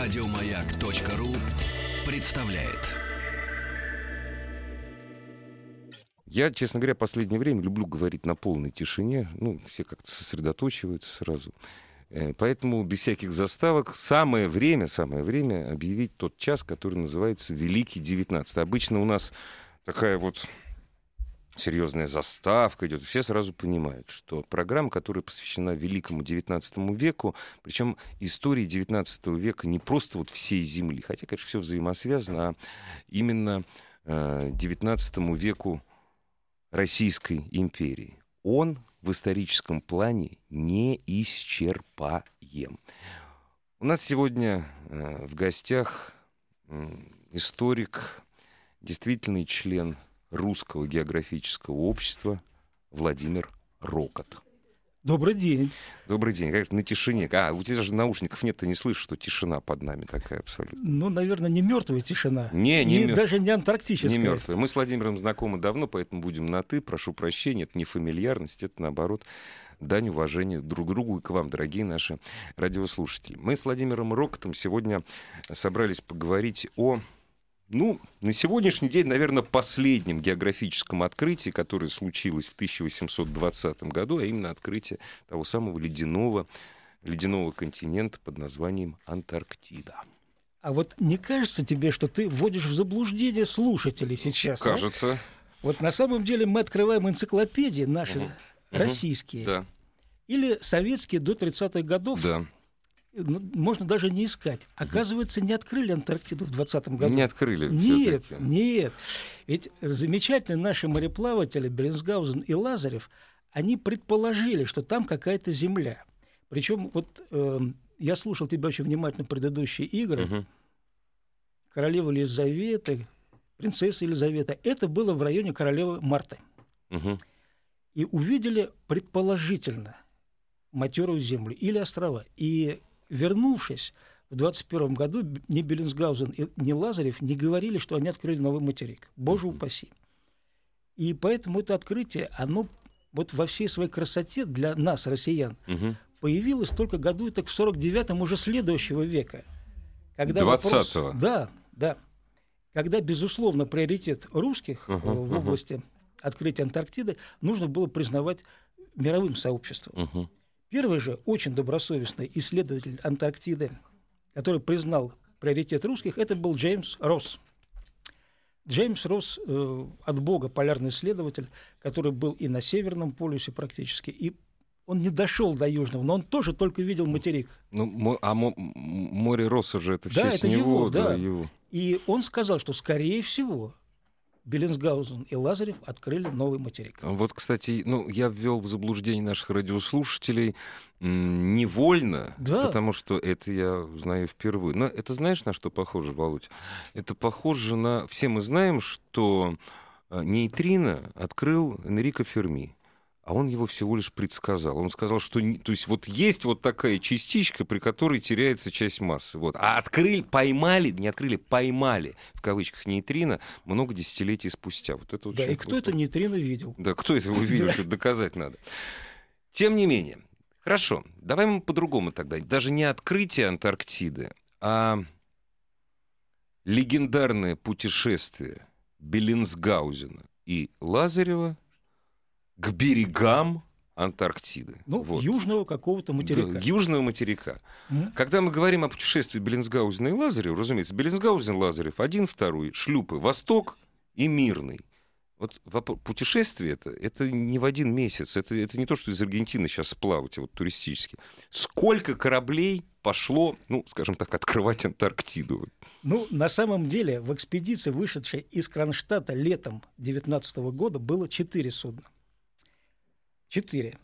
Радиомаяк.ру представляет. Я, честно говоря, последнее время люблю говорить на полной тишине. Ну, все как-то сосредоточиваются сразу. Э, Поэтому без всяких заставок самое время, самое время объявить тот час, который называется Великий 19. Обычно у нас такая вот серьезная заставка идет. Все сразу понимают, что программа, которая посвящена Великому XIX веку, причем истории XIX века не просто вот всей Земли, хотя, конечно, все взаимосвязано, а именно э, XIX веку Российской империи. Он в историческом плане неисчерпаем. У нас сегодня э, в гостях э, историк, действительный член Русского географического общества Владимир Рокот. Добрый день. Добрый день. Как на тишине. А, у тебя же наушников нет, ты не слышишь, что тишина под нами такая абсолютно. Ну, наверное, не мертвая тишина. Не, не мёр- даже не антарктическая. Не мертвые. Мы с Владимиром знакомы давно, поэтому будем на ты. Прошу прощения, это не фамильярность, это наоборот дань уважения друг другу и к вам, дорогие наши радиослушатели. Мы с Владимиром Рокотом сегодня собрались поговорить о, ну, на сегодняшний день, наверное, последнем географическом открытии, которое случилось в 1820 году, а именно открытие того самого ледяного, ледяного континента под названием Антарктида. А вот не кажется тебе, что ты вводишь в заблуждение слушателей сейчас? а? Кажется, Вот на самом деле мы открываем энциклопедии наши Мгм. российские да, или советские до 30-х годов. да. Ну, Можно даже не искать. Оказывается, не открыли Антарктиду в 20 году. Не открыли Нет, нет. Ведь замечательные наши мореплаватели Беллинсгаузен и Лазарев, они предположили, что там какая-то земля. Причем вот эм, я слушал тебя очень внимательно предыдущие игры. Мгм. Королева Елизавета, принцесса Елизавета. Это было в районе королевы Марты. Мгм. И увидели предположительно матерую землю или острова. И вернувшись в 21 году, ни Беллинсгаузен, ни Лазарев не говорили, что они открыли новый материк. Боже Мгм. упаси. И поэтому это открытие, оно вот во всей своей красоте для нас, россиян, Мгм. появилось только году так в 49-м уже следующего века. Когда вопрос- 20-го. Да, да. Когда, безусловно, приоритет русских Мгм, в области открытия Антарктиды нужно было признавать мировым сообществом. Мгм. Первый же очень добросовестный исследователь Антарктиды, который признал приоритет русских, это был Джеймс Росс. Джеймс Росс э, от бога полярный исследователь, который был и на Северном полюсе практически, и он не дошел до Южного, но он тоже только видел материк. Ну, а море Росса же это в Да, честь это него, его, да, да. его. И он сказал, что, скорее всего, Беллинсгаузен и Лазарев открыли новый материк. Вот, кстати, ну, я ввел в заблуждение наших радиослушателей невольно, Да. потому что это я знаю впервые. Но это знаешь, на что похоже, Володь? Это похоже на... Все мы знаем, что э, нейтрино открыл Энрико Ферми. А он его всего лишь предсказал. Он сказал, что не- то есть вот есть вот такая частичка, при которой теряется часть массы. Вот. А открыли, поймали, не открыли, поймали, в кавычках, нейтрино много десятилетий спустя. Вот это Да, и кто это нейтрино видел? да, кто это увидел, Да. что доказать надо. Тем не менее, хорошо, давай мы по-другому тогда. Даже не открытие Антарктиды, а легендарное путешествие Беллинсгаузена и Лазарева к берегам Антарктиды. Ну, Вот. южного какого-то материка. Да, южного материка. М? Когда мы говорим о путешествии Беллинсгаузена и Лазарева, разумеется, Беллинсгаузен, Лазарев, один, второй, шлюпы, Восток и Мирный. Вот путешествие это, это не в один месяц, это, это не то, что из Аргентины сейчас сплавать, а вот туристически. Сколько кораблей пошло, ну, скажем так, открывать Антарктиду? Ну, на самом деле, в экспедиции, вышедшей из Кронштадта летом 19 года, было четыре судна. Четыре.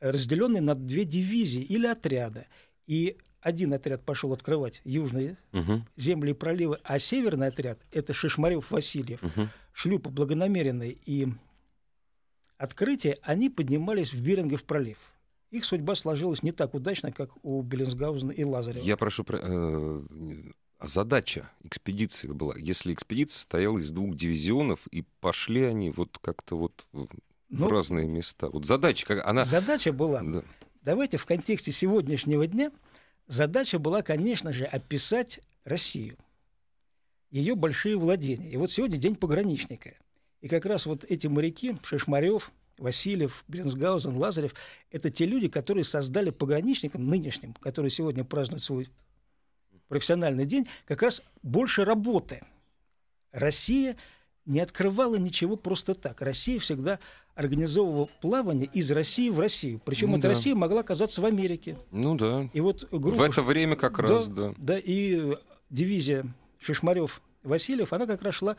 Разделенные на две дивизии или отряда. И один отряд пошел открывать южные Мгм, земли и проливы, а северный отряд – это Шишмарев-Васильев, мгм. шлюпы благонамеренные и открытие, они поднимались в Берингов пролив. Их судьба сложилась не так удачно, как у Беллинсгаузена и Лазарева. Я прошу, про- э, а задача экспедиции была, если экспедиция состояла из двух дивизионов, и пошли они вот как-то вот в в Ну, разные места. Вот задача, как она... Задача была, Да. давайте в контексте сегодняшнего дня Задача была, конечно же, описать Россию, ее большие владения. И вот сегодня день пограничника. И как раз вот эти моряки, Шишмарев, Васильев, Бринсгаузен, Лазарев, это те люди, которые создали пограничникам нынешним, которые сегодня празднуют свой профессиональный день, как раз больше работы. Россия не открывала ничего просто так. Россия всегда организовывала плавание из России в Россию. Причем Ну эта да. Россия могла оказаться в Америке. Ну да. И вот группа В это время как да, раз, да. Да, и дивизия Шишмарев Васильев, она как раз шла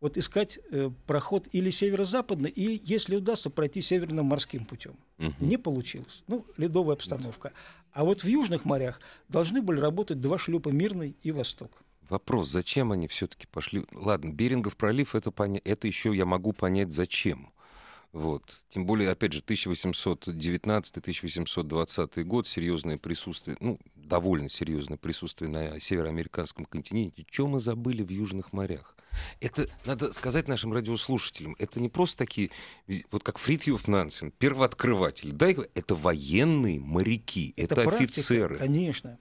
вот искать э, проход или северо-западный, и если удастся пройти северным морским путем. Мгм. Не получилось. Ну, ледовая обстановка. А вот в южных морях должны были работать два шлюпа «Мирный» и «Восток». Вопрос, зачем они все-таки пошли? Ладно, Берингов пролив, это, поня... это еще я могу понять, зачем. Вот. Тем более, опять же, 1819-1820 год, серьезное присутствие, ну, довольно серьезное присутствие на североамериканском континенте. Что мы забыли в южных морях? Это, надо сказать нашим радиослушателям, это не просто такие, вот как Фритьев Нансен, первооткрыватели, да, это военные моряки, это, практика, офицеры, Конечно.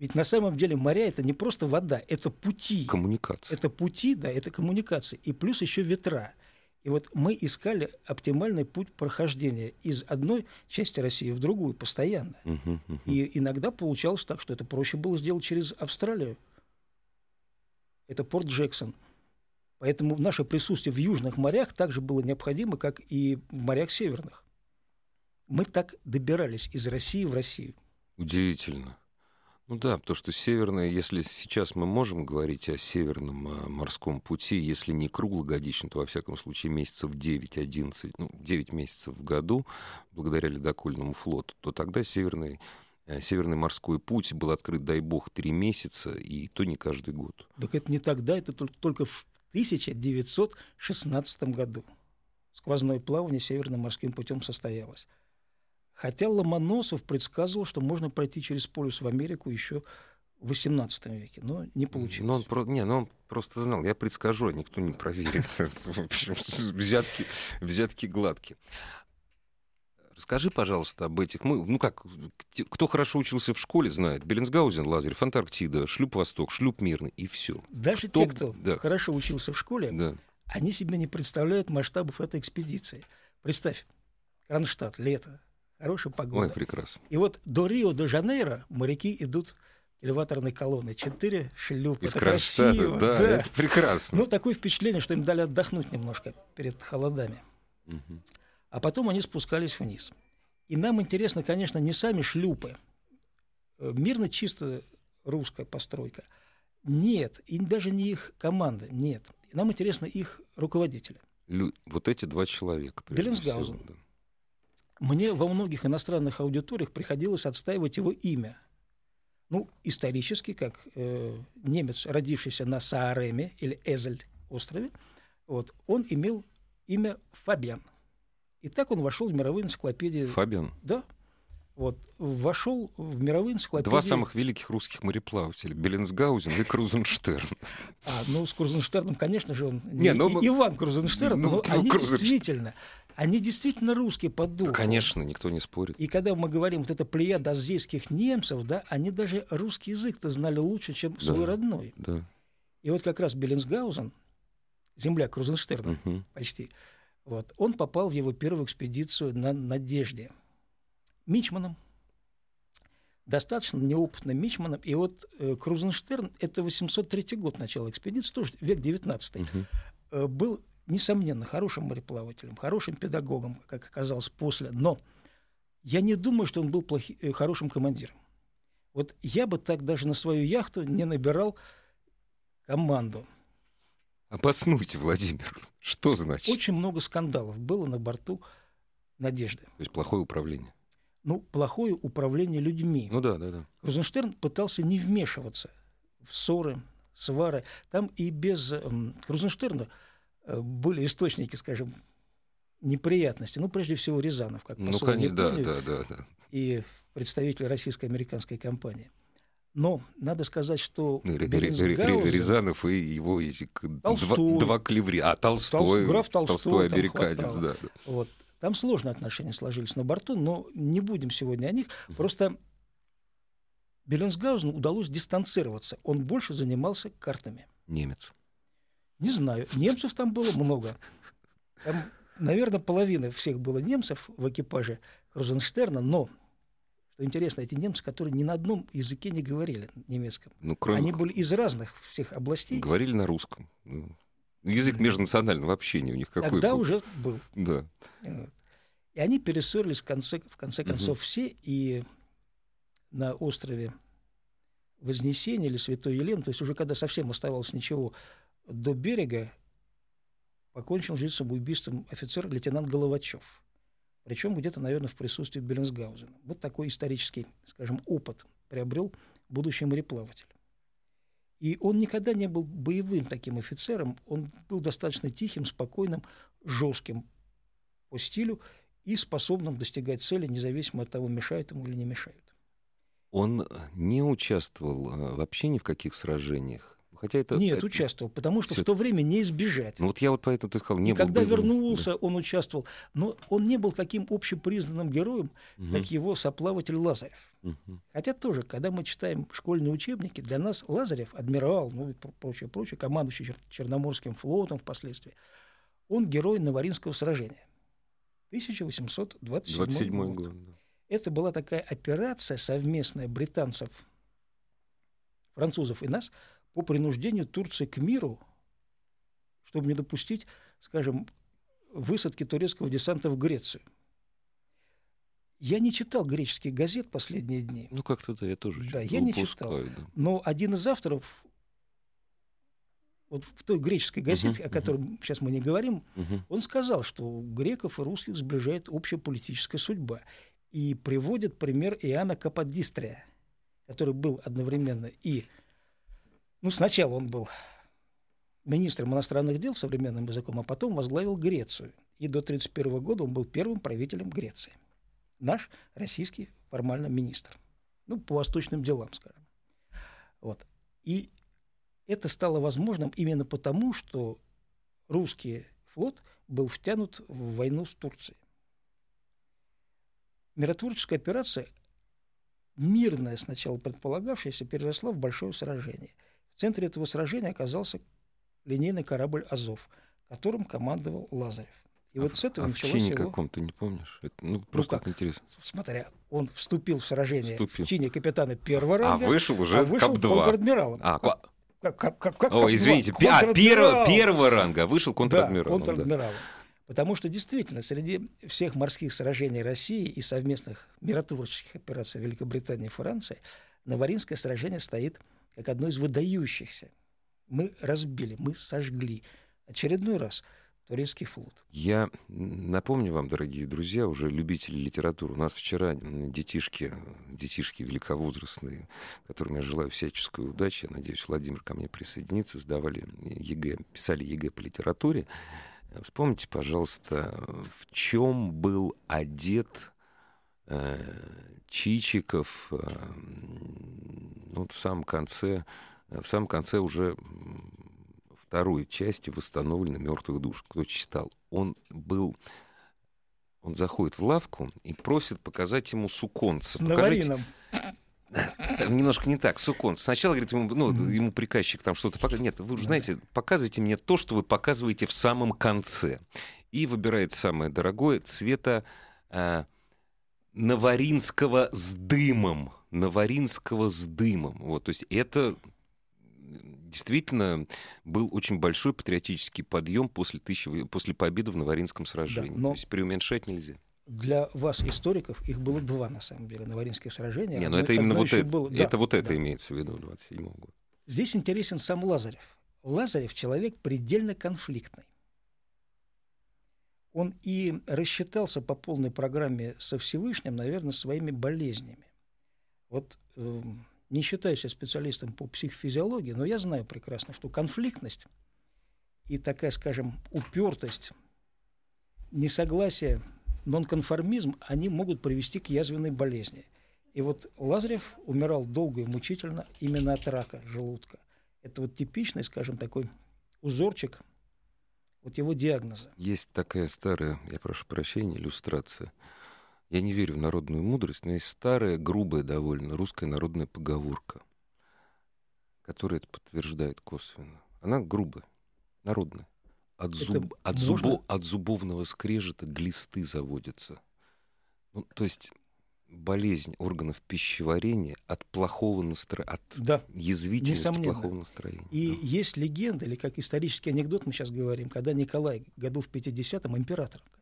Ведь на самом деле моря это не просто вода, это пути. коммуникация. Это пути, да, это коммуникации. И плюс еще ветра. И вот мы искали оптимальный путь прохождения из одной части России в другую постоянно. Мгм, мгм. И иногда получалось так, что это проще было сделать через Австралию. Это порт Джексон. Поэтому наше присутствие в южных морях также было необходимо, как и в морях северных. Мы так добирались из России в Россию. Удивительно. Ну да, потому что северное, если сейчас мы можем говорить о северном э, морском пути, если не круглогодично, то во всяком случае месяцев 9-11, ну, 9 месяцев в году, благодаря ледокольному флоту, то тогда северный, э, северный морской путь был открыт, дай бог, 3 месяца, и то не каждый год. Так это не тогда, это тол- только в 1916 году. Сквозное плавание северным морским путем состоялось. Хотя Ломоносов предсказывал, что можно пройти через полюс в Америку еще в XVIII веке, но не получилось. Но он, про- не, ну он просто знал, я предскажу, а никто не проверит. В общем, взятки, взятки гладкие. Расскажи, пожалуйста, об этих. Мы, ну как, кто хорошо учился в школе, знает. Беллинсгаузен, Лазарев, Антарктида, Шлюп Восток, Шлюп Мирный, и все. Даже кто те, кто да. хорошо учился в школе, Да. они себе не представляют масштабов этой экспедиции. Представь, Кронштадт, лето, хорошая погода. Ой, прекрасно. И вот до Рио-де-Жанейро моряки идут элеваторной колонной. Четыре шлюпа. Из Кронштадта, красиво, да, это прекрасно. Ну, такое впечатление, что им дали отдохнуть немножко перед холодами. Мгм. А потом они спускались вниз. И нам интересно, конечно, не сами шлюпы. Э, Мирно чисто русская постройка. Нет, и даже не их команда, нет. Нам интересно их руководители. Лю- Вот эти два человека. Беллинсгаузен. всего, да. Мне во многих иностранных аудиториях приходилось отстаивать его имя. Ну, исторически, как э, немец, родившийся на Саареме или Эзель острове, вот, он имел имя Фабиан. И так он вошел в мировые энциклопедии. Фабиан. Да. Вот, вошел в мировые энциклопедии. Два самых великих русских мореплавателя. Беллинсгаузен и Крузенштерн. А, ну, с Крузенштерном, конечно же, он Не, ну, мы- Иван Крузенштерн, Ну, но ну, они Крузенштерн. действительно, они действительно русские по духу. Конечно, никто не спорит. И когда мы говорим, вот это плеяда азийских немцев, да, они даже русский язык-то знали лучше, чем свой Да. родной. Да. И вот как раз Беллинсгаузен, земля Крузенштерна Мгм. почти, вот, он попал в его первую экспедицию на «Надежде». Мичманом, достаточно неопытным мичманом. И вот э, Крузенштерн, это 803 год начала экспедиции, тоже век 19 Мгм. э, был, несомненно, хорошим мореплавателем, хорошим педагогом, как оказалось после. Но я не думаю, что он был плохи- э, хорошим командиром. Вот я бы так даже на свою яхту не набирал команду. Обоснуйте, Владимир. Что значит? Очень много скандалов было на борту «Надежды». То есть плохое управление. Ну, плохое управление людьми. Ну да, да, да. Крузенштерн пытался не вмешиваться в ссоры, свары. Там и без Крузенштерна э, были источники, скажем, неприятностей. Ну, прежде всего, Рязанов, как Ну, посол в конечно, да, Японию да, да, да. и представитель российско-американской компании. Но надо сказать, что Ну, Рязанов и его эти два, Толстой. два клеври. А, Толстой. Толст- граф Толстой там американец, да. да. Вот. Там сложные отношения сложились на борту, но не будем сегодня о них. Просто Беллинсгаузену удалось дистанцироваться. Он больше занимался картами. Немец. Не знаю. Немцев там было много. Там, наверное, половина всех было немцев в экипаже Розенштерна, но что интересно, эти немцы, которые ни на одном языке не говорили немецком. Ну, кроме... Они были из разных всех областей. Говорили на русском. Ну, язык межнационального общения у них какой Тогда был. уже был. Да. И они перессорились в конце, в конце концов угу. все, и на острове Вознесения или Святой Елены, то есть уже когда совсем оставалось ничего до берега, покончил жизнь самоубийством офицер лейтенант Головачев. Причем где-то, наверное, в присутствии Беллинсгаузена. Вот такой исторический, скажем, опыт приобрел будущий мореплаватель. И он никогда не был боевым таким офицером, он был достаточно тихим, спокойным, жестким по стилю и способным достигать цели, независимо от того, мешают ему или не мешают. Он не участвовал э, вообще ни в каких сражениях. Хотя это, Нет, это... участвовал, потому что Всё. в то время не избежать. Ну вот я вот поэтому ты сказал, не и был когда боевым. вернулся, он участвовал. Но он не был таким общепризнанным героем, Мгм. как его соплаватель Лазарев. Мгм. Хотя тоже, когда мы читаем школьные учебники, для нас Лазарев, адмирал, ну и про- прочее, прочее, командующий Чер- Черноморским флотом впоследствии, он герой Наваринского сражения. 1827 27 год. год. да. Это была такая операция совместная британцев, французов и нас по принуждению Турции к миру, чтобы не допустить, скажем, высадки турецкого десанта в Грецию. Я не читал греческих газет последние дни, Ну как-то да, я тоже Да, чё-то я не упускаю, да. но один из авторов вот в той греческой газете, Мгм, о которой сейчас мы не говорим, Мгм. он сказал, что греков и русских сближает общая политическая судьба. И приводит пример Иоанна Каподистрия, который был одновременно и... Ну, сначала он был министром иностранных дел современным языком, а потом возглавил Грецию. И до 1931 года он был первым правителем Греции. Наш российский формально министр. Ну, по восточным делам, скажем. Вот. И это стало возможным именно потому, что русский флот был втянут в войну с Турцией. Миротворческая операция, мирная сначала предполагавшаяся, переросла в большое сражение. В центре этого сражения оказался линейный корабль «Азов», которым командовал Лазарев. И А вот в- с этого а в началось чине его... каком ты не помнишь? Это, ну, просто как? так интересно. Смотря, он вступил в сражение Вступил. в чине капитана первого А ранга, вышел уже а вышел КАП-2. контр-адмиралом. А, Как- как- как- как О, КАП-2? извините, пи- а, первого, первого ранга, а вышел Да, контр-адмиралом. да. контр-адмиралом. Потому что действительно среди всех морских сражений России и совместных миротворческих операций Великобритании и Франции Наваринское сражение стоит как одно из выдающихся. Мы разбили, мы сожгли очередной раз турецкий флот. Я напомню вам, дорогие друзья, уже любители литературы. У нас вчера детишки, детишки великовозрастные, которым я желаю всяческой удачи, я надеюсь, Владимир ко мне присоединится, сдавали ЕГЭ, писали ЕГЭ по литературе. Вспомните, пожалуйста, в чем был одет Чичиков э, ну, вот в самом конце, в самом конце уже второй части восстановлены мертвых душ. Кто читал? Он был он заходит в лавку и просит показать ему суконца. С Покажите- Наварином. Там немножко не так, сукон. Сначала, говорит, ему, ну, ему приказчик там что-то показывает. Нет, вы уже знаете, показывайте мне то, что вы показываете в самом конце. И выбирает самое дорогое цвета а, наваринского с дымом. Наваринского с дымом. Вот, то есть это действительно был очень большой патриотический подъем после, тысячи, после победы в Наваринском сражении. но- То есть преуменьшать нельзя. Для вас, историков, их было два, на самом деле, наваринских сражения. Не, ну Одно- это именно вот это. было- да, это вот это да. имеется в виду в 27 году. Здесь интересен сам Лазарев. Лазарев человек предельно конфликтный. Он и рассчитался по полной программе со Всевышним, наверное, своими болезнями. Вот эм, не считаюсь я специалистом по психофизиологии, но я знаю прекрасно, что конфликтность и такая, скажем, упертость, несогласие, нонконформизм, они могут привести к язвенной болезни. И вот Лазарев умирал долго и мучительно именно от рака желудка. Это вот типичный, скажем, такой узорчик вот его диагноза. Есть такая старая, я прошу прощения, иллюстрация. Я не верю в народную мудрость, но есть старая, грубая довольно русская народная поговорка, которая это подтверждает косвенно. Она грубая, народная. От, зуб, от, зубо, от зубовного скрежета глисты заводятся. Ну, то есть болезнь органов пищеварения от плохого настроения, от Да. язвительности Несомненно. плохого настроения. И Да. есть легенда, или как исторический анекдот мы сейчас говорим, когда Николай году в 50-м, император, конечно,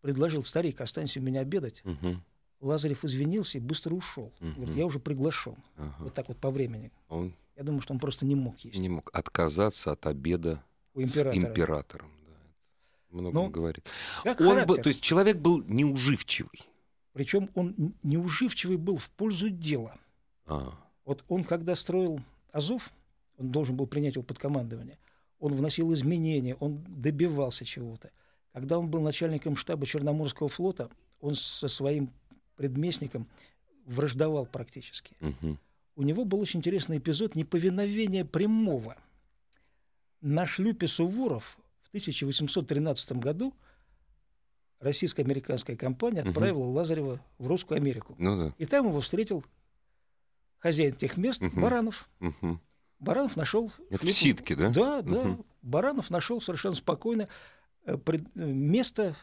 предложил старик, останься у меня обедать, Мгм. Лазарев извинился и быстро ушел. Мгм. Говорит, я уже приглашен. Ага. Вот так вот по времени. Он Я думаю, что он просто не мог есть не мог отказаться от обеда у с императора. императором. Да. Много Ну, говорит. Он был, то есть человек был неуживчивый. Причем он неуживчивый был в пользу дела. А, Вот он, когда строил Азов, он должен был принять его под командование, он вносил изменения, он добивался чего-то. Когда он был начальником штаба Черноморского флота, он со своим предместником враждовал практически. мгм. У него был очень интересный эпизод неповиновения прямого. На шлюпе Суворов в 1813 году российско-американская компания отправила Лазарева в Русскую Америку. Ну да. И там его встретил хозяин тех мест Мгм. Баранов. Мгм. Баранов нашел... Это в Ситке, да? Да, да. Мгм. Баранов нашел совершенно спокойно э, э, место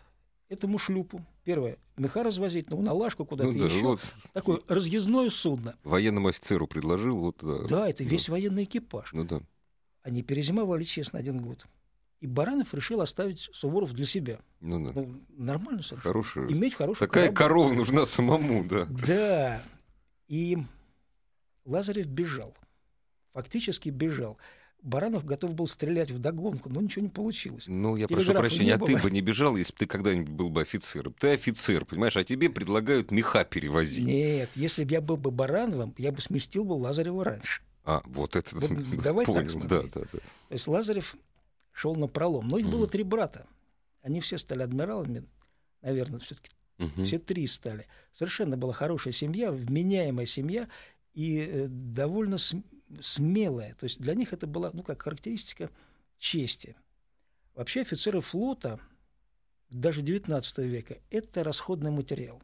этому шлюпу. Первое, меха развозить, ну, на лашку куда-то Ну да, еще. вот Такое разъездное судно. военному офицеру предложил, вот да. Да, это весь военный экипаж. Ну да. Они перезимовали, честно, один год. И Баранов решил оставить Суворов для себя. Ну да. Ну, нормально совершенно. Хорошая. Иметь хорошую Такая корабль. корова нужна самому, да. Да. И Лазарев бежал. Фактически бежал. Баранов готов был стрелять в догонку, но ничего не получилось. Ну, я прошу Телеграфа прощения, не а ты бы не бежал, если бы ты когда-нибудь был бы офицером. Ты офицер, понимаешь, а тебе предлагают меха перевозить. Нет, если бы я был бы Барановым, я бы сместил бы Лазарева раньше. А, вот это Вот давай так понял. смотреть. да, да, да. То есть Лазарев шел на пролом. Но их было три брата. Они все стали адмиралами, наверное, все-таки Мгм. все три стали. Совершенно была хорошая семья, вменяемая семья и э, довольно см- смелая. То есть для них это была, ну, как характеристика чести. Вообще офицеры флота, даже 19 века, это расходный материал.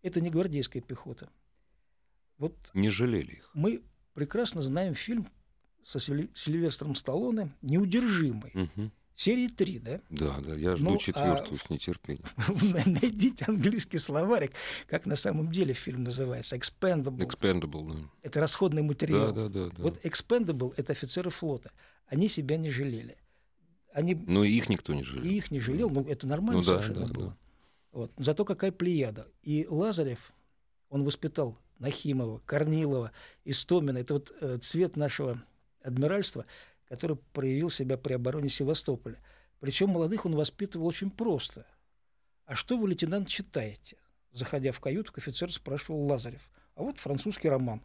Это не гвардейская пехота. Вот Не жалели их. мы прекрасно знаем фильм со Сильве- Сильвестром Сталлоне «Неудержимый». Мгм. Серии 3, да? Да, да, я жду Ну, а- четвертую с нетерпением. Найдите английский словарик, как на самом деле фильм называется. Expendable. Expendable, да. Это расходный Да, материал. да, да, да. Вот Expendable — это офицеры флота. Они себя не жалели. Они Но и их никто не жалел. и их не жалел, но это нормально Ну да, совершенно да, было. да. Вот. Зато какая плеяда. И Лазарев, он воспитал Нахимова, Корнилова, Истомина. Это вот э, цвет нашего адмиральства, который проявил себя при обороне Севастополя. Причем молодых он воспитывал очень просто. «А что вы, лейтенант, читаете?» Заходя в каюту, к офицеру спрашивал Лазарев. «А вот французский роман.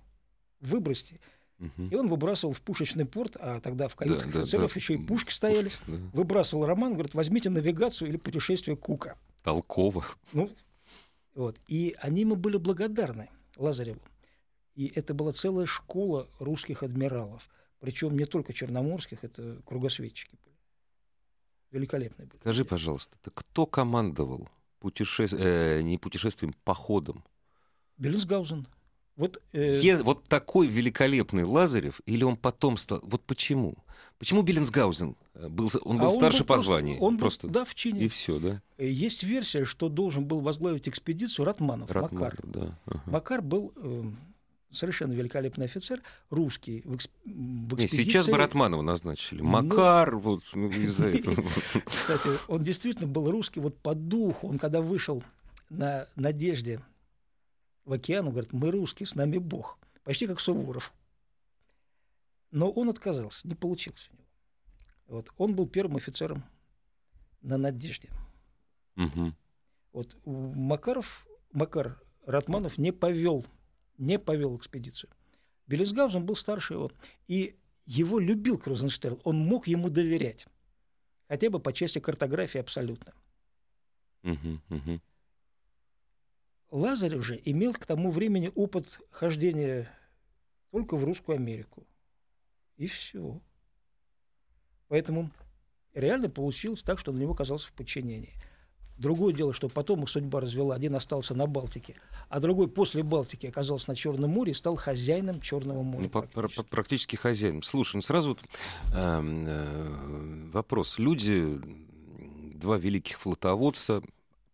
Выбросьте». Мгм. И он выбрасывал в пушечный порт, а тогда в каютах Да, да, офицеров да. еще и пушки стояли. Пушки, да. Выбрасывал роман, говорит, возьмите навигацию или путешествие Кука. Толково. Ну, вот. И они ему были благодарны, Лазареву. И это была целая школа русских адмиралов. Причем не только черноморских, это кругосветчики были. Великолепные были. Скажи, пожалуйста, так кто командовал путеше- э, не путешествием, походом? Беллинсгаузен. Вот э, Е- вот такой великолепный Лазарев, или он потомство? Вот почему? Почему Беллинсгаузен э, был, за- он а был старше был по просто- званию? Он был, просто да, в чине. и все, да? Э, Есть версия, что должен был возглавить экспедицию Ратманов, Ратман, Макар. да. ага. Макар был э, совершенно великолепный офицер, русский, в, эксп- в экспедиции. сейчас бы Ратманова назначили. Ну- Макар, вот ну, из-за этого. Кстати, он действительно был русский вот по духу. Он когда вышел на Надежде в океан, он говорит, мы русские, с нами Бог. Почти как Суворов. Но он отказался, не получилось у него. Вот. Он был первым офицером на Надежде. Мгм. Вот Макаров, Макар Ратманов не повел, не повел экспедицию. Беллинсгаузен был старше его, и его любил Крузенштерн, он мог ему доверять, хотя бы по части картографии абсолютно. Лазарев же имел к тому времени опыт хождения только в Русскую Америку. И все. Поэтому реально получилось так, что на него оказался в подчинении. Другое дело, что потом их судьба развела. Один остался на Балтике, а другой после Балтики оказался на Черном море и стал хозяином Черного моря. Ну, практически. практически хозяин. Слушай, ну сразу вот, э, э, вопрос. Люди, два великих флотоводца,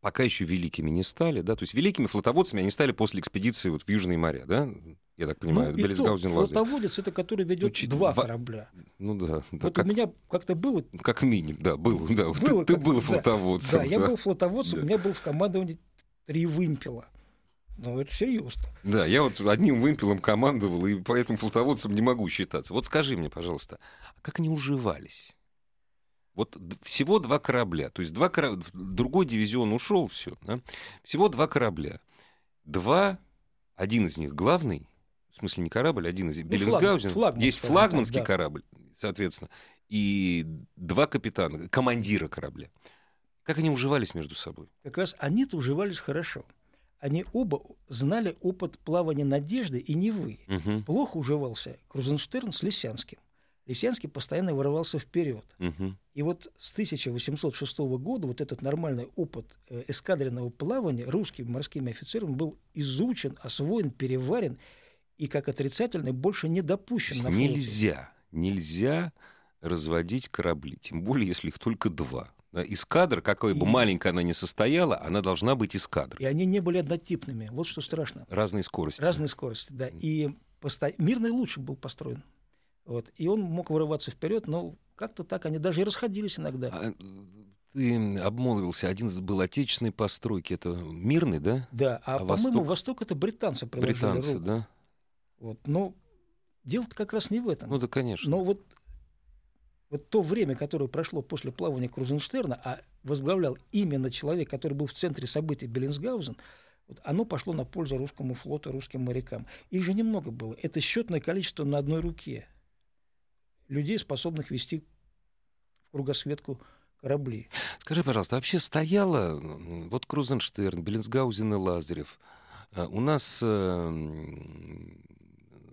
пока еще великими не стали, да, то есть великими флотоводцами они стали после экспедиции вот в Южные моря, да, я так понимаю, ну, Беллисгаузен Флотоводец это который ведет Учить... два корабля. Ну да. да вот как... у меня как-то было. Как минимум, да, был, да. Было ты, ты был флотоводцем. Да, да, я был флотоводцем, да. у меня был в командовании три вымпела. Ну, это серьезно. Да, я вот одним вымпелом командовал, и поэтому флотоводцем не могу считаться. Вот скажи мне, пожалуйста, а как они уживались? Вот всего два корабля, то есть два корабля, другой дивизион ушел, все, да? всего два корабля. Два, один из них главный, в смысле не корабль, один из ну, Беллинсгаузен, флаг, есть флагманский да. корабль, соответственно, и два капитана, командира корабля. Как они уживались между собой? Как раз они-то уживались хорошо. Они оба знали опыт плавания Надежды и Невы. Угу. Плохо уживался Крузенштерн с Лисянским. Лисянский постоянно вырывался вперед. Угу. И вот с 1806 года вот этот нормальный опыт э, эскадренного плавания русскими морскими офицерами был изучен, освоен, переварен и как отрицательный больше не допущен на флоте. Нельзя, нельзя разводить корабли, тем более если их только два. Эскадра, какой бы и... маленькая она ни состояла, она должна быть эскадрой. И они не были однотипными. Вот что страшно. Разные скорости. Разные скорости, да. И посто... мирный лучше был построен. Вот. И он мог вырываться вперед, но как-то так они даже и расходились иногда. А, ты обмолвился, один был отечественной постройки, это мирный, да? Да, а, а по-моему, Восток... Восток это британцы приложили Британцы, руку. да. Вот. Но дело-то как раз не в этом. Ну да, конечно. Но вот, вот то время, которое прошло после плавания Крузенштерна, а возглавлял именно человек, который был в центре событий Беллинсгаузен, вот оно пошло на пользу русскому флоту, русским морякам. Их же немного было. Это счетное количество на одной руке людей, способных вести в кругосветку корабли. Скажи, пожалуйста, вообще стояло, вот Крузенштерн, Беллинсгаузен и Лазарев, э, у нас э,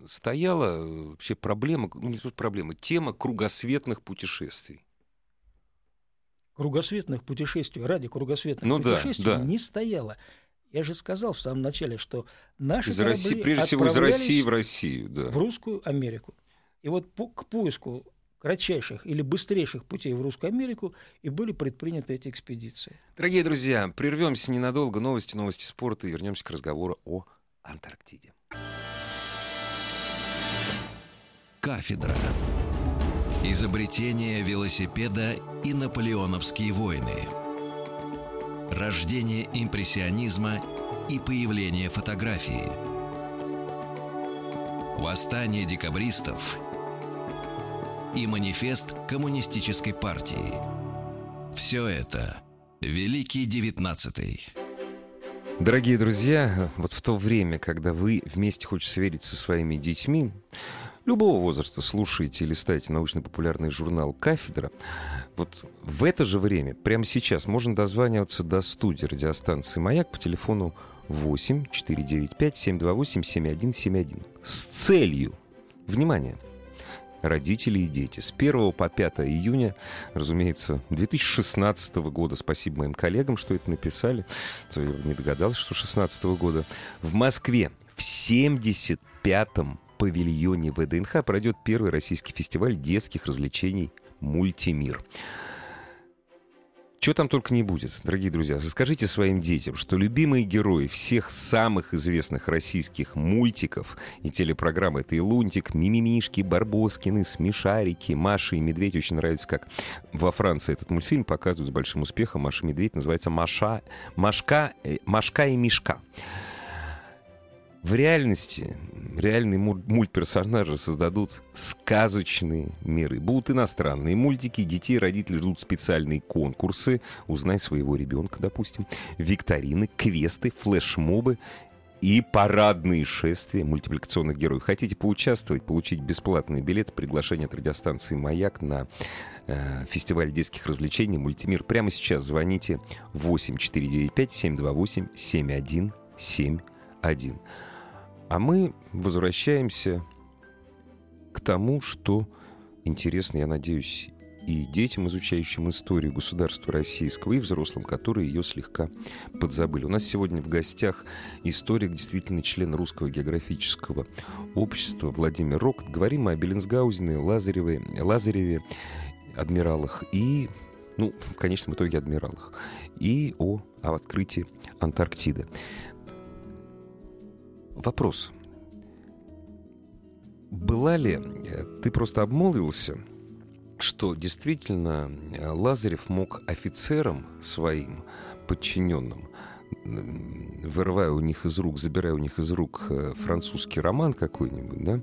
стояла вообще проблема, ну не проблема, тема кругосветных путешествий. Кругосветных путешествий ради кругосветных ну, путешествий да, да. не стояла. Я же сказал в самом начале, что наши из корабли России, прежде всего из России в Россию, да. в русскую Америку. И вот по, к поиску кратчайших или быстрейших путей в Русскую Америку и были предприняты эти экспедиции. Дорогие друзья, прервемся ненадолго. Новости, новости спорта и вернемся к разговору о Антарктиде. Кафедра. Изобретение велосипеда и наполеоновские войны. Рождение импрессионизма и появление фотографии. Восстание декабристов – и манифест коммунистической партии. Все это Великий Девятнадцатый. Дорогие друзья, вот в то время, когда вы вместе хочется сверить со своими детьми, любого возраста слушаете или листаете научно-популярный журнал «Кафедра», вот в это же время, прямо сейчас, можно дозваниваться до студии радиостанции «Маяк» по телефону 8 495 728 7171 с целью, внимание – родители и дети. С 1 по 5 июня, разумеется, 2016 года, спасибо моим коллегам, что это написали, то я не догадался, что 16 года, в Москве в 75-м павильоне ВДНХ пройдет первый российский фестиваль детских развлечений «Мультимир». Чего там только не будет, дорогие друзья. Скажите своим детям, что любимые герои всех самых известных российских мультиков и телепрограмм это и Лунтик, Мимимишки, Барбоскины, Смешарики, Маша и Медведь. Очень нравится, как во Франции этот мультфильм показывают с большим успехом. Маша и Медведь называется Маша, Машка, э, Машка и Мишка. В реальности реальные мультперсонажи создадут сказочные миры. Будут иностранные мультики, детей родители ждут специальные конкурсы. Узнай своего ребенка, допустим. Викторины, квесты, флешмобы и парадные шествия мультипликационных героев. Хотите поучаствовать, получить бесплатный билет, приглашение от радиостанции «Маяк» на э, фестиваль детских развлечений «Мультимир». Прямо сейчас звоните 8 495 728 7171. А мы возвращаемся к тому, что интересно, я надеюсь, и детям, изучающим историю государства российского, и взрослым, которые ее слегка подзабыли. У нас сегодня в гостях историк, действительно член Русского географического общества Владимир Рок. Говорим о Беллинсгаузене, Лазареве, Лазареве, адмиралах и, ну, в конечном итоге адмиралах, и о, о открытии Антарктиды. Вопрос. Была ли, э, ты просто обмолвился, что действительно э, Лазарев мог офицерам своим подчиненным вырывая у них из рук, забирая у них из рук э, французский роман какой-нибудь, да,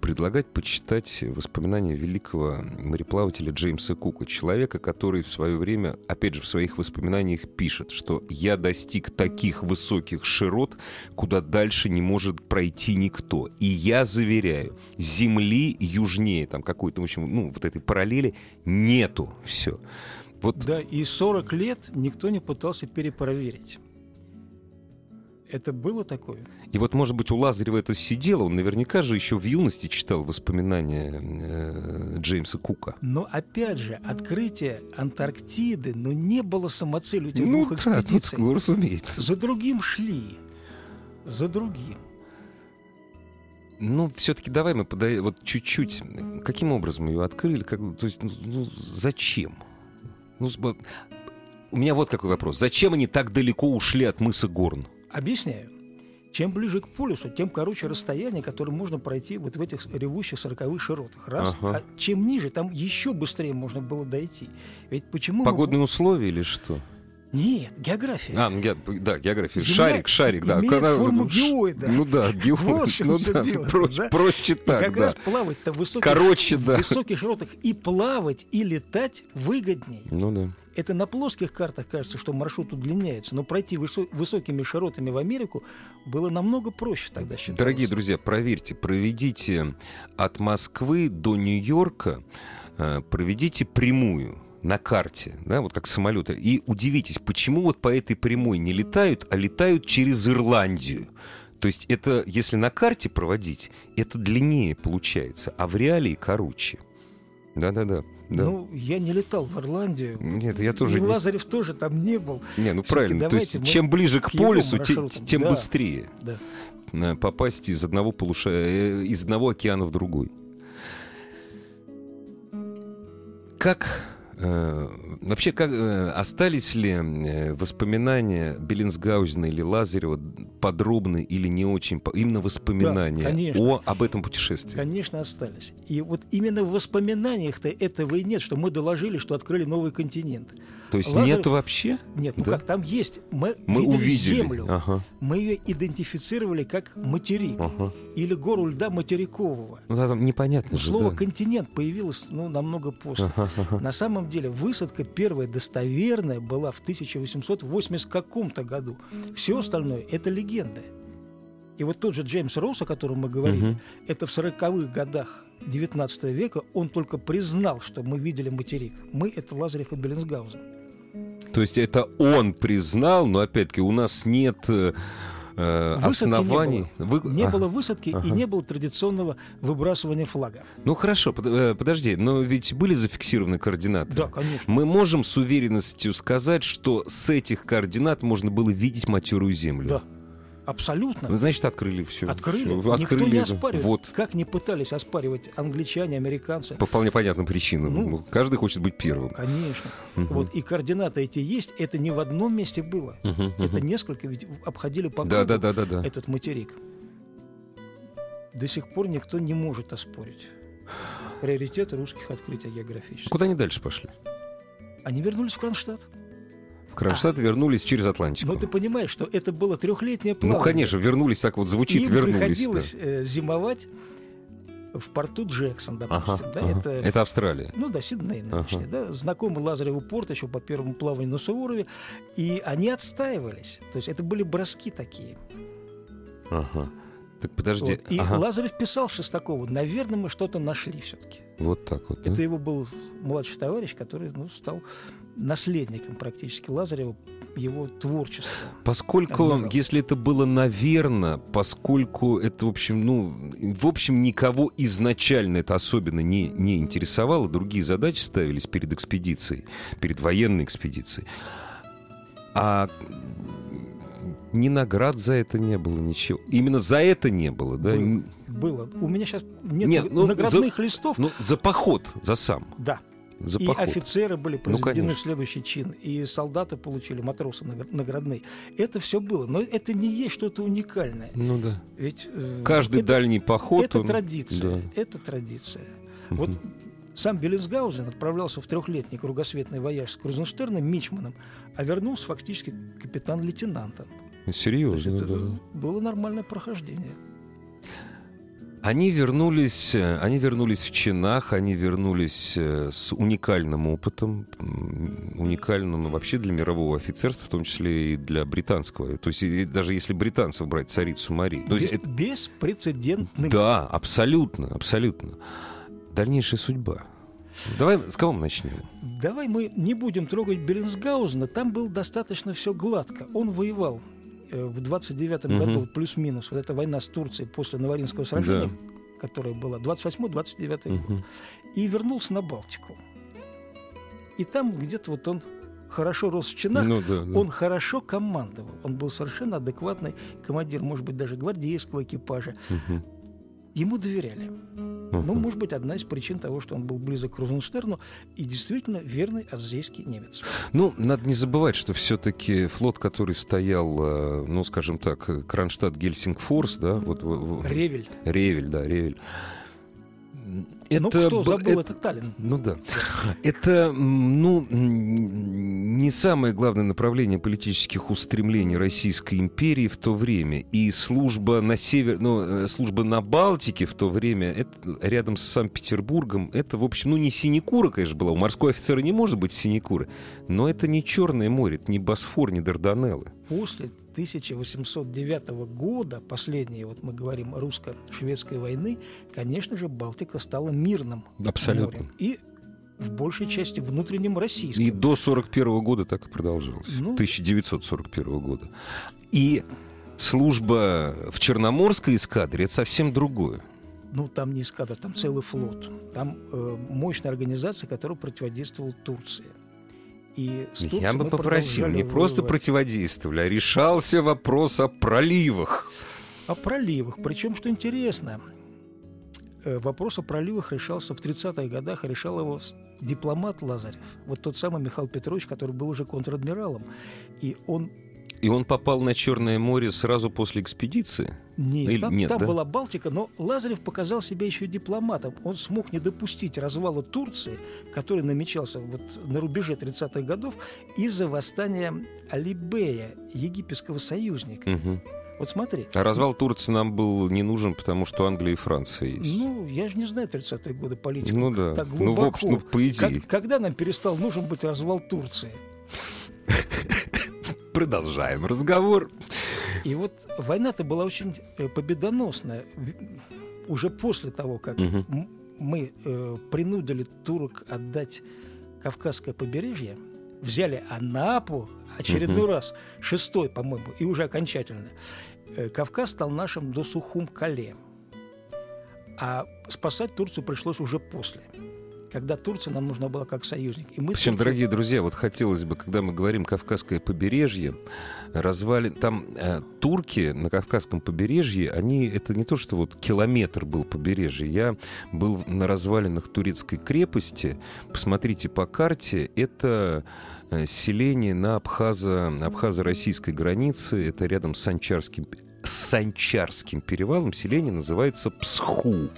предлагать почитать воспоминания великого мореплавателя Джеймса Кука, человека, который в свое время, опять же, в своих воспоминаниях пишет, что «я достиг таких высоких широт, куда дальше не может пройти никто. И я заверяю, земли южнее, там какой-то, в общем, ну, вот этой параллели нету. Все. Вот. Да, и 40 лет никто не пытался перепроверить. Это было такое? И вот, может быть, у Лазарева это сидело. Он наверняка же еще в юности читал воспоминания э, Джеймса Кука. Но, опять же, открытие Антарктиды, ну, не было самоцелью этих ну, двух да, экспедиций. Тут, разумеется. За другим шли. За другим. Ну, все-таки давай мы подаем вот чуть-чуть. Каким образом ее открыли? Как, то есть, ну, ну зачем? Ну, у меня вот какой вопрос. Зачем они так далеко ушли от мыса Горн? Объясняю. Чем ближе к полюсу, тем короче расстояние, которое можно пройти вот в этих ревущих сороковых широтах. Раз. Ага. А чем ниже, там еще быстрее можно было дойти. Ведь почему... Погодные мы... условия или что? Нет, география. А, ну, ге... да, география. Земля шарик, шарик, да. Имеет Когда... форму геоида. Ну да, геоид. Вот ну, да, дело, проще, да? проще так, и как да. раз плавать-то в высоких, Короче, да. в высоких широтах и плавать, и летать выгодней. Ну да. Это на плоских картах кажется, что маршрут удлиняется, но пройти высо- высокими широтами в Америку было намного проще тогда считалось. Дорогие друзья, проверьте, проведите от Москвы до Нью-Йорка, э, проведите прямую на карте, да, вот как самолеты, и удивитесь, почему вот по этой прямой не летают, а летают через Ирландию. То есть это, если на карте проводить, это длиннее получается, а в реалии короче. Да-да-да. Да. Ну, я не летал в Ирландию. Нет, я тоже и не... Лазарев тоже там не был. Не, ну правильно. То есть, чем ближе к, к полюсу, тем, тем да. быстрее да. попасть из одного полуша... Э, из одного океана в другой. Как Э, вообще, как, э, остались ли э, воспоминания Беллинсгаузена или Лазарева подробные или не очень, именно воспоминания да, конечно. о, об этом путешествии? Конечно, остались. И вот именно в воспоминаниях-то этого и нет, что мы доложили, что открыли новый континент. То есть Лазарев... нет вообще? Нет, ну да? как там есть. Мы, мы видели увидели Землю. Ага. Мы ее идентифицировали как материк. Ага. Или гору льда материкового. Ну да, там непонятно Но же, Слово да. континент появилось ну, намного после. Ага, ага. На самом деле высадка первая достоверная была в 1880 каком-то году. Все остальное – это легенда. И вот тот же Джеймс Росс, о котором мы говорили, угу. это в 40-х годах 19 века он только признал, что мы видели материк. Мы – это Лазарев и Беллинсгаузен. То есть это он признал, но опять-таки у нас нет э, оснований. Не было, Вы... не а, было высадки ага. и не было традиционного выбрасывания флага. Ну хорошо, под, э, подожди, но ведь были зафиксированы координаты. Да, конечно. Мы можем с уверенностью сказать, что с этих координат можно было видеть матерую землю. Да. Абсолютно. Вы, значит, открыли все. Открыли. Все. Открыли. Никто не оспаривает. Вот. Как не пытались оспаривать англичане, американцы. По вполне понятным причинам. Ну, Каждый хочет быть первым. Конечно. Угу. Вот. И координаты эти есть. Это не в одном месте было. Угу, это угу. несколько. Ведь обходили по да, да, да, да, да. этот материк. До сих пор никто не может оспорить приоритеты русских открытий географических. Куда они дальше пошли? Они вернулись в Кронштадт. В Кронштадт а, вернулись через Атлантику. Но ты понимаешь, что это было трехлетнее плавание. Ну, конечно, вернулись, так вот звучит, Им вернулись. приходилось да. Э, зимовать в порту Джексон, допустим. Ага, да, ага. Это, это Австралия. Ну да, Сидней нынешний. Ага. Да, знакомый Лазареву порт еще по первому плаванию на Суворове. И они отстаивались. То есть это были броски такие. Ага. Так подожди. Вот. И ага. Лазарев писал Шестакову, наверное, мы что-то нашли все-таки. Вот так вот. Это да? его был младший товарищ, который ну, стал наследником практически Лазарева его творчества. Поскольку, если это было наверно, поскольку это, в общем, ну, в общем, никого изначально это особенно не, не интересовало, другие задачи ставились перед экспедицией, перед военной экспедицией. А ни наград за это не было, ничего. Именно за это не было, да? Было. было. У меня сейчас нет, нет ну, наградных за, листов. Ну, за поход, за сам. Да. За и поход. офицеры были произведены ну, в следующий чин, и солдаты получили, матросы наградные. Это все было, но это не есть что-то уникальное. Ну да. Ведь э, каждый это, дальний поход. Это он... традиция. Да. Это традиция. Угу. Вот сам Беллинсгаузен отправлялся в трехлетний кругосветный вояж с Крузенштерном, Мичманом, а вернулся фактически капитан-лейтенантом. Серьезно, это да. Было нормальное прохождение. Они вернулись, э, они вернулись в чинах, они вернулись э, с уникальным опытом, уникальным вообще для мирового офицерства, в том числе и для британского. То есть даже если британцев брать царицу Марии. Без, есть, это... Беспрецедентным. Да, абсолютно, абсолютно. Дальнейшая судьба. Давай с кого мы начнем? Давай мы не будем трогать Беллинсгаузена. Там было достаточно все гладко. Он воевал в 29-м угу. году, плюс-минус, вот эта война с Турцией после Наваринского сражения, да. которая была 28-29 угу. год, и вернулся на Балтику. И там где-то вот он хорошо рос в чинах, ну, да, да. он хорошо командовал, он был совершенно адекватный командир, может быть, даже гвардейского экипажа. Угу. Ему доверяли. Uh-huh. Ну, может быть, одна из причин того, что он был близок к Розенштерну и действительно верный азейский немец. Ну, надо не забывать, что все-таки флот, который стоял, э, ну, скажем так, Кронштадт, Гельсингфорс, да, вот... Ревель. Ревель, да, Ревель это, ну, кто забыл, это, это Таллин. Ну да. Это, ну, не самое главное направление политических устремлений Российской империи в то время. И служба на север, ну, э, служба на Балтике в то время, это рядом с Санкт-Петербургом, это, в общем, ну, не синекура, конечно, была. У морского офицера не может быть синекуры. Но это не Черное море, это не Босфор, не Дарданеллы. После 1809 года, последней, вот мы говорим, русско-шведской войны, конечно же, Балтика стала мирным Абсолютно. морем. И в большей части внутренним российским. И до 41 года так и продолжалось. Ну, 1941 года. И служба в Черноморской эскадре — это совсем другое. Ну, там не эскадра, там целый флот. Там э, мощная организация, которая противодействовала Турции. И Я бы попросил, не просто противодействовали, а решался вопрос о проливах. О проливах. Причем, что интересно, э, вопрос о проливах решался в 30-х годах, решал его дипломат Лазарев. Вот тот самый Михаил Петрович, который был уже контр-адмиралом. И он и он попал на Черное море сразу после экспедиции? Нет, Или, там, нет, там да? была Балтика, но Лазарев показал себя еще дипломатом. Он смог не допустить развала Турции, который намечался вот на рубеже 30-х годов из-за восстания Алибея, египетского союзника. Угу. Вот смотри. А развал Турции нам был не нужен, потому что Англия и Франция есть. Ну, я же не знаю 30-е годы политику ну, да. так глубоко. Ну, в общем, ну, по идее. Как, когда нам перестал нужен быть развал Турции? Продолжаем разговор. И вот война-то была очень э, победоносная. Уже после того, как угу. мы э, принудили турок отдать Кавказское побережье, взяли Анапу очередной угу. раз, шестой, по-моему, и уже окончательно, э, Кавказ стал нашим до Сухум-Кале. А спасать Турцию пришлось уже после когда Турция нам нужна была как союзник. И мы Причем, Турцию... дорогие друзья, вот хотелось бы, когда мы говорим Кавказское побережье, развали... там э, турки на Кавказском побережье, они, это не то, что вот километр был побережье, я был на развалинах турецкой крепости, посмотрите по карте, это э, селение на Абхазо, Абхазо-российской границе, это рядом с Санчарским, Санчарским перевалом, селение называется Псху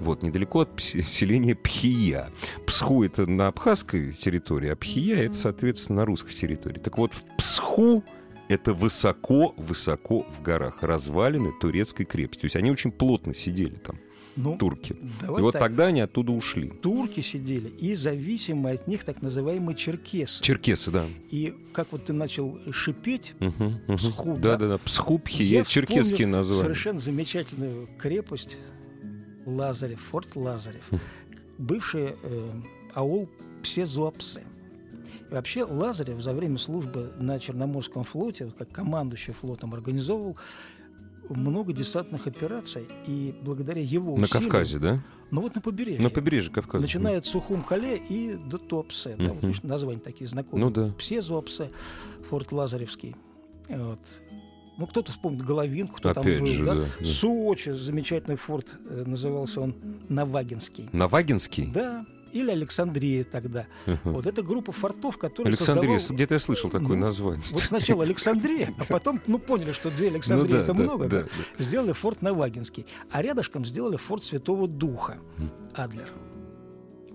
вот, недалеко от селения Пхия. Псху — это на абхазской территории, а Пхия — это, соответственно, на русской территории. Так вот, в Псху это высоко-высоко в горах, развалины турецкой крепости. То есть они очень плотно сидели там. Ну, турки. И вот так. тогда они оттуда ушли. Турки сидели, и зависимые от них так называемые черкесы. Черкесы, да. И как вот ты начал шипеть, угу, угу. псху, да, да, да, псхупхи, я черкесские названия. совершенно замечательную крепость Лазарев, форт Лазарев, бывший э, аул Псезуапсе. Вообще Лазарев за время службы на Черноморском флоте, как командующий флотом, организовывал много десантных операций, и благодаря его На усилиям- Кавказе, да? Ну вот на побережье. На побережье Кавказа. Начиная от Сухум-Кале и до Туапсе. Да, вот, названия такие знакомые. Ну да. Псе-Зуапсе, форт Лазаревский. Вот. Ну, кто-то вспомнит Головинку, кто там Опять был. же, да? да. Сочи, замечательный форт, э, назывался он Навагинский. Навагинский? Да, или Александрия тогда. Мгм. Вот это группа фортов, которые Александрия, создавал- где-то я слышал такое Ну, название. Вот сначала Александрия, а потом, ну, поняли, что две Александрии Ну да, это да, много, да, да, сделали форт Навагинский. А рядышком сделали форт Святого Духа, Адлер.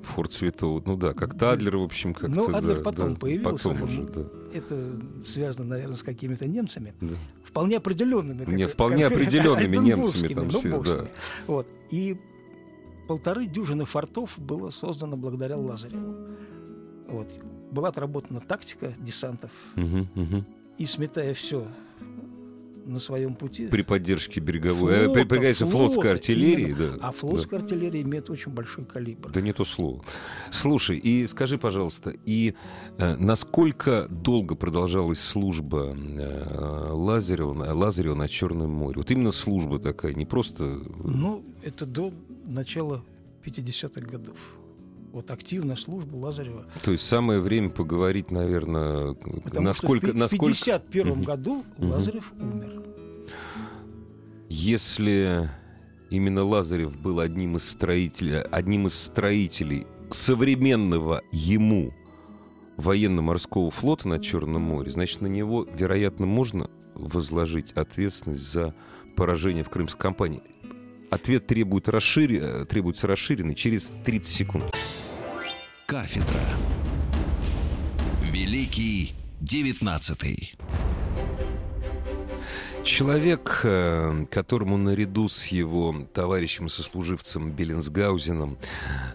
Форт Святого. Ну да, как Тадлер, в общем, как-то. Ну, Адлер да, потом да, появился Потом уже, да. Это связано, наверное, с какими-то немцами. да. Вполне определенными. Не, как- вполне как- определенными немцами там ну, все, да. Вот. И полторы дюжины фортов было создано благодаря Лазареву. Вот. Была отработана тактика десантов, Мгм, мгм. и сметая все на своем пути. При поддержке береговой, э, Флота, при- флота, флотской артиллерии, именно. да. А флотская артиллерия имеет очень большой калибр. Да не то слово. Слушай, и скажи, пожалуйста, и э, насколько долго продолжалась служба э, Лазарева, на- Лазарева на Черном море? Вот именно служба такая, не просто... Ну, это до начала 50-х годов. Вот активная служба Лазарева. То есть самое время поговорить, наверное, Потому насколько... что в пи- в насколько... 51 Мгм. году. Лазарев умер. Если именно Лазарев был одним из строителей, одним из строителей современного ему военно-морского флота на Черном море, значит, на него, вероятно, можно возложить ответственность за поражение в Крымской кампании. Ответ требует расшири- требуется расширенный через 30 секунд. Кафедра. Великий девятнадцатый. Человек, э, которому наряду с его товарищем-сослуживцем Беллинсгаузеном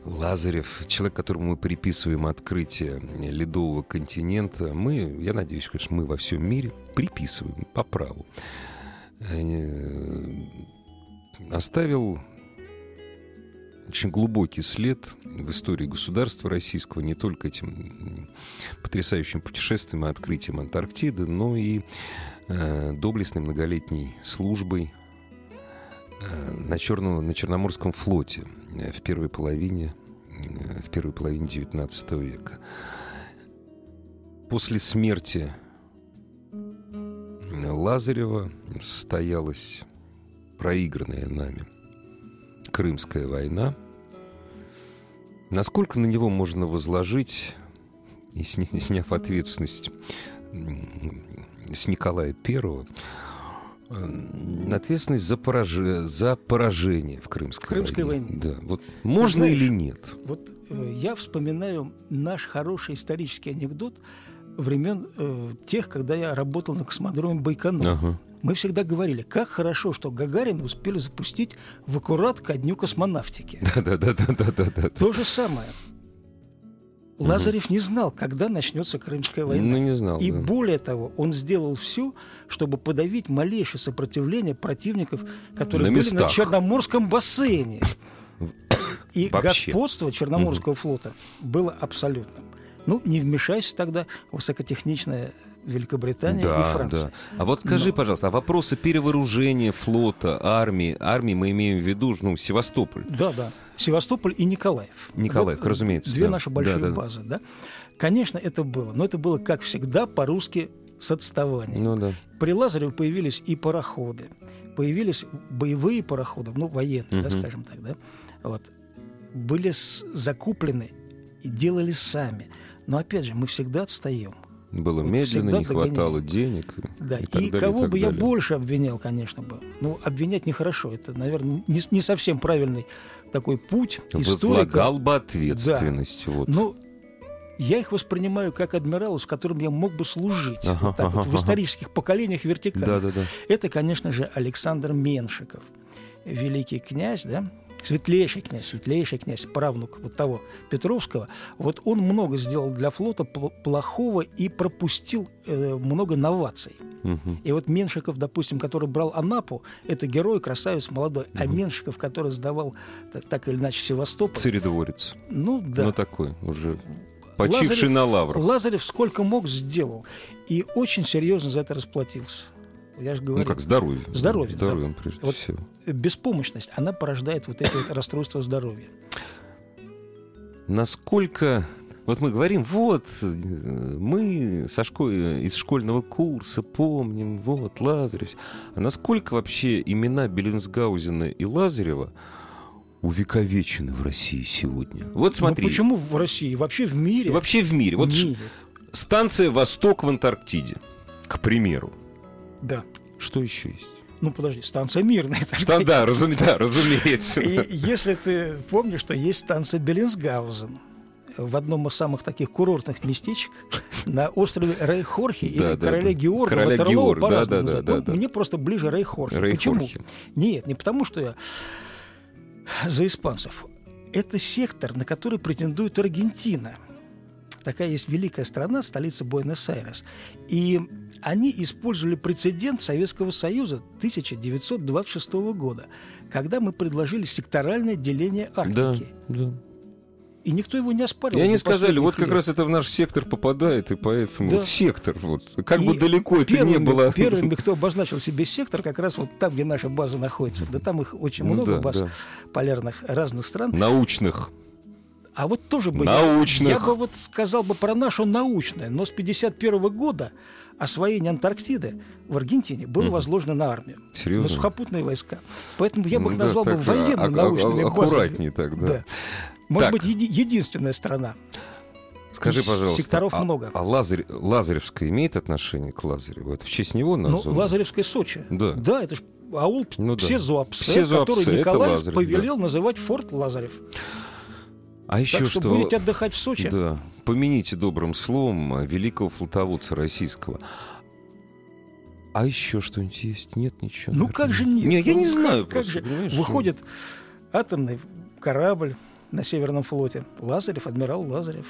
Лазарев, человек, которому мы приписываем открытие ледового континента, мы, я надеюсь, конечно, мы во всем мире приписываем по праву, э, оставил очень глубокий след в истории государства российского не только этим потрясающим путешествием и открытием Антарктиды, но и э, доблестной многолетней службой э, на, Черном, на Черноморском флоте э, в первой половине э, в первой половине XIX века. После смерти Лазарева состоялась проигранная нами Крымская война. Насколько на него можно возложить, и сня- сняв ответственность с Николая Первого, э, ответственность за, пораже- за поражение в Крымской, Крымской войне. войне. Да. Вот можно знаешь, или нет? Вот э, я вспоминаю наш хороший исторический анекдот времен э, тех, когда я работал на космодроме Байконур. Ага. Мы всегда говорили, как хорошо, что Гагарин успели запустить в аккурат ко дню космонавтики. Да-да-да-да-да-да. То же самое. Лазарев не знал, когда начнется Крымская война. Ну, не знал. И да. более того, он сделал все, чтобы подавить малейшее сопротивление противников, которые На были на местах. Черноморском бассейне. И Вообще. господство Черноморского флота было абсолютным. Ну, не вмешайся тогда высокотехничная Великобритания и Да, Франция. да. А вот скажи, Но- пожалуйста, а вопросы перевооружения флота, армии, армии мы имеем в виду, ну, Севастополь. Да, да. Севастополь и Николаев. Николаев, Вот, разумеется, Две да. наши большие Да, да. базы, да. Конечно, это было. Но это было, как всегда, по-русски с отставанием. Ну да. При Лазареве появились и пароходы, появились боевые пароходы, ну, военные, да, Мгм. скажем так, да, вот, были закуплены и делали сами. Но, опять же, мы всегда отстаем. Было Вот медленно, не хватало денег. Да, и, и, так далее, кого так бы я далее. больше обвинял, конечно бы. Ну, обвинять нехорошо. Это, наверное, не, не совсем правильный такой путь историка. Возлагал бы ответственность. Вот. Но я их воспринимаю как адмиралов, с которым я мог бы служить Ага, вот так ага, вот, в ага. исторических поколениях вертикально. Да, да, да. Это, конечно же, Александр Меншиков, великий князь, да, светлейший князь, светлейший князь, правнук вот того Петровского. Вот он много сделал для флота пл- плохого и пропустил э, много новаций. Мгм. И вот Меншиков, допустим, который брал Анапу, это герой, красавец молодой. А Мгм. Меншиков, который сдавал так, так или иначе Севастополь, Царедворец. ну да, Ну такой уже. Почивший Лазарев, на лаврах. Лазарев сколько мог сделал. И очень серьезно за это расплатился. Я же говорю. Ну как, здоровье. Здоровье, да. Здоровьем, прежде Вот всего. Беспомощность, она порождает вот эти вот расстройства здоровья. Насколько... Вот мы говорим, вот, мы со школ... из школьного курса помним, вот, Лазарев. А насколько вообще имена Беллинсгаузена и Лазарева увековечены в России сегодня? Вот смотри. Ну, почему в России? Вообще в мире? Вообще в мире. Вот В мире. станция «Восток» в Антарктиде, к примеру. Да. Что еще есть? Ну, подожди, станция мирная. Что, да, разуме- да, разумеется. И если ты помнишь, что есть станция Беллинсгаузен в одном из самых таких курортных местечек на острове Рейхорхе или Да, да, Короля да. Георга, Короля Ватерлоо Георга, да, да, называют. да, Ну, да. Мне просто ближе Рейхорхе. Рейхорхе. Почему? Нет, не потому, что я за испанцев. Это сектор, на который претендует Аргентина. Такая есть великая страна, столица Буэнос-Айрес. И они использовали прецедент Советского Союза 1926 года, когда мы предложили секторальное деление Да, Арктики. да. И никто его не оспаривал. И они сказали, вот как лет. раз это в наш сектор попадает, и поэтому Да. вот сектор, вот, как И бы далеко это не первыми, было. Первыми, кто обозначил себе сектор, как раз вот там, где наша база находится. Да там их очень Ну много да, баз да. полярных разных стран. Научных. А вот тоже бы... Научных. Я, я бы вот сказал бы про нашу научное. Но с 51 года освоение Антарктиды в Аргентине было возложено на армию. Серьезно? На сухопутные войска. Поэтому я бы их Ну да, назвал бы так, а- военно-научными а- базами. Аккуратнее так, да. Да. Может Так. быть, еди- единственная страна. Скажи, пожалуйста, секторов а, много. а Лазарь, Лазаревская имеет отношение к Лазареву? Это в честь него Ну, названо? Лазаревское Сочи. Да. Да, это ж аул Ну да. Псезуапсе, Псезуапсе, который Николай повелел называть форт Лазарев. А еще Так что, что? будете отдыхать в Сочи. Да. Помяните добрым словом а, великого флотоводца российского. А еще что-нибудь есть? Нет ничего. Ну наверное. как же нет? Не, я Ну не как- знаю. Как просто, же понимаешь? выходит атомный корабль на Северном флоте. Лазарев, адмирал Лазарев.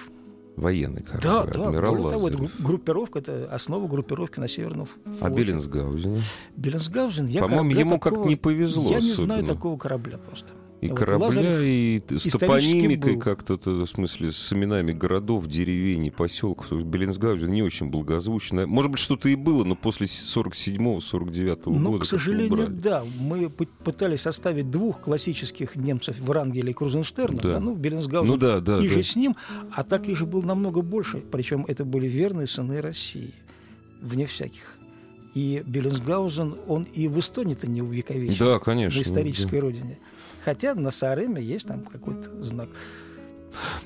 Военный корабль. да, да. адмирал Более того, это Лазарев. гру- группировка, это основа группировки на Северном флоте. А Беллинсгаузен? Беллинсгаузен, я По-моему, ему как такого- не повезло Я не особенно. знаю такого корабля просто. И Вот корабля, Лазарев и с топонимикой как-то, в смысле, с именами городов, деревень и поселков. Беллинсгаузен не очень благозвучно. Может быть, что-то и было, но после 47-49 Ну, года к сожалению, убрали. да. Мы пы- пытались оставить двух классических немцев, Врангеля и Крузенштерна. Да. Да. Ну, Беллинсгаузен Ну да, да, и да. же с ним, а так и же был намного больше. Причем это были верные сыны России, вне всяких. И Беллинсгаузен, он и в Эстонии-то не увековечен, Да, конечно. на исторической родине. Хотя на Саареме есть там какой-то знак.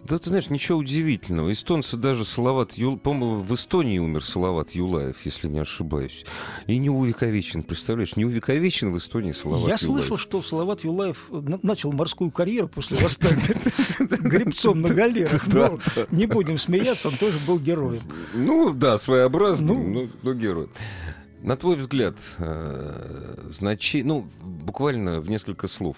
Да, ты знаешь, ничего удивительного. Эстонцы даже Салават Юл... По-моему, в Эстонии умер Салават Юлаев, если не ошибаюсь. И не увековечен, представляешь? Не увековечен в Эстонии Салават Я Юлаев. слышал, что Салават Юлаев на- начал морскую карьеру после восстания гребцом на галерах. Но не будем смеяться, он тоже был героем. Ну, да, своеобразный, Ну. ну, но герой. На твой взгляд, значение... Ну, буквально в несколько слов.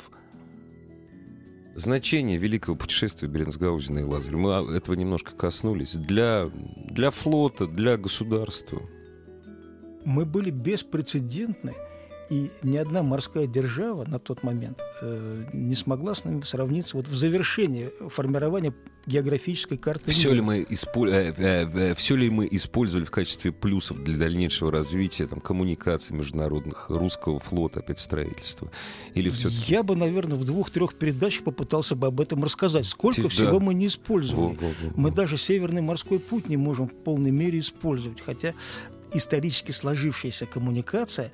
Значение великого путешествия Беренсгаузена и Лазаря. Мы этого немножко коснулись. Для, для флота, для государства. мы были беспрецедентны, и ни одна морская держава на тот момент э, не смогла с нами сравниться вот в завершении формирования географической карты Все ли, мы испо- э, э, э, всё ли мы использовали в качестве плюсов для дальнейшего развития там, коммуникаций международных, русского флота, опять строительства? Или все Я бы, наверное, в двух-трех передачах попытался бы об этом рассказать. Сколько Ти- всего да. мы не использовали. Мы даже Северный морской путь не можем в полной мере использовать, хотя исторически сложившаяся коммуникация,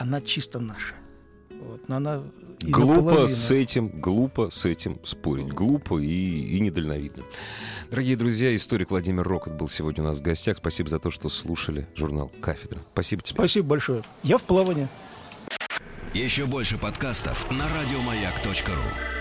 она чисто наша. Вот, но она и Глупо наполовину. с этим, глупо с этим спорить. Глупо и, и недальновидно. Дорогие друзья, историк Владимир Рокот был сегодня у нас в гостях. Спасибо за то, что слушали журнал «Кафедра». Спасибо тебе. Спасибо большое. Я в плавании. Еще больше подкастов на радиомаяк.ру.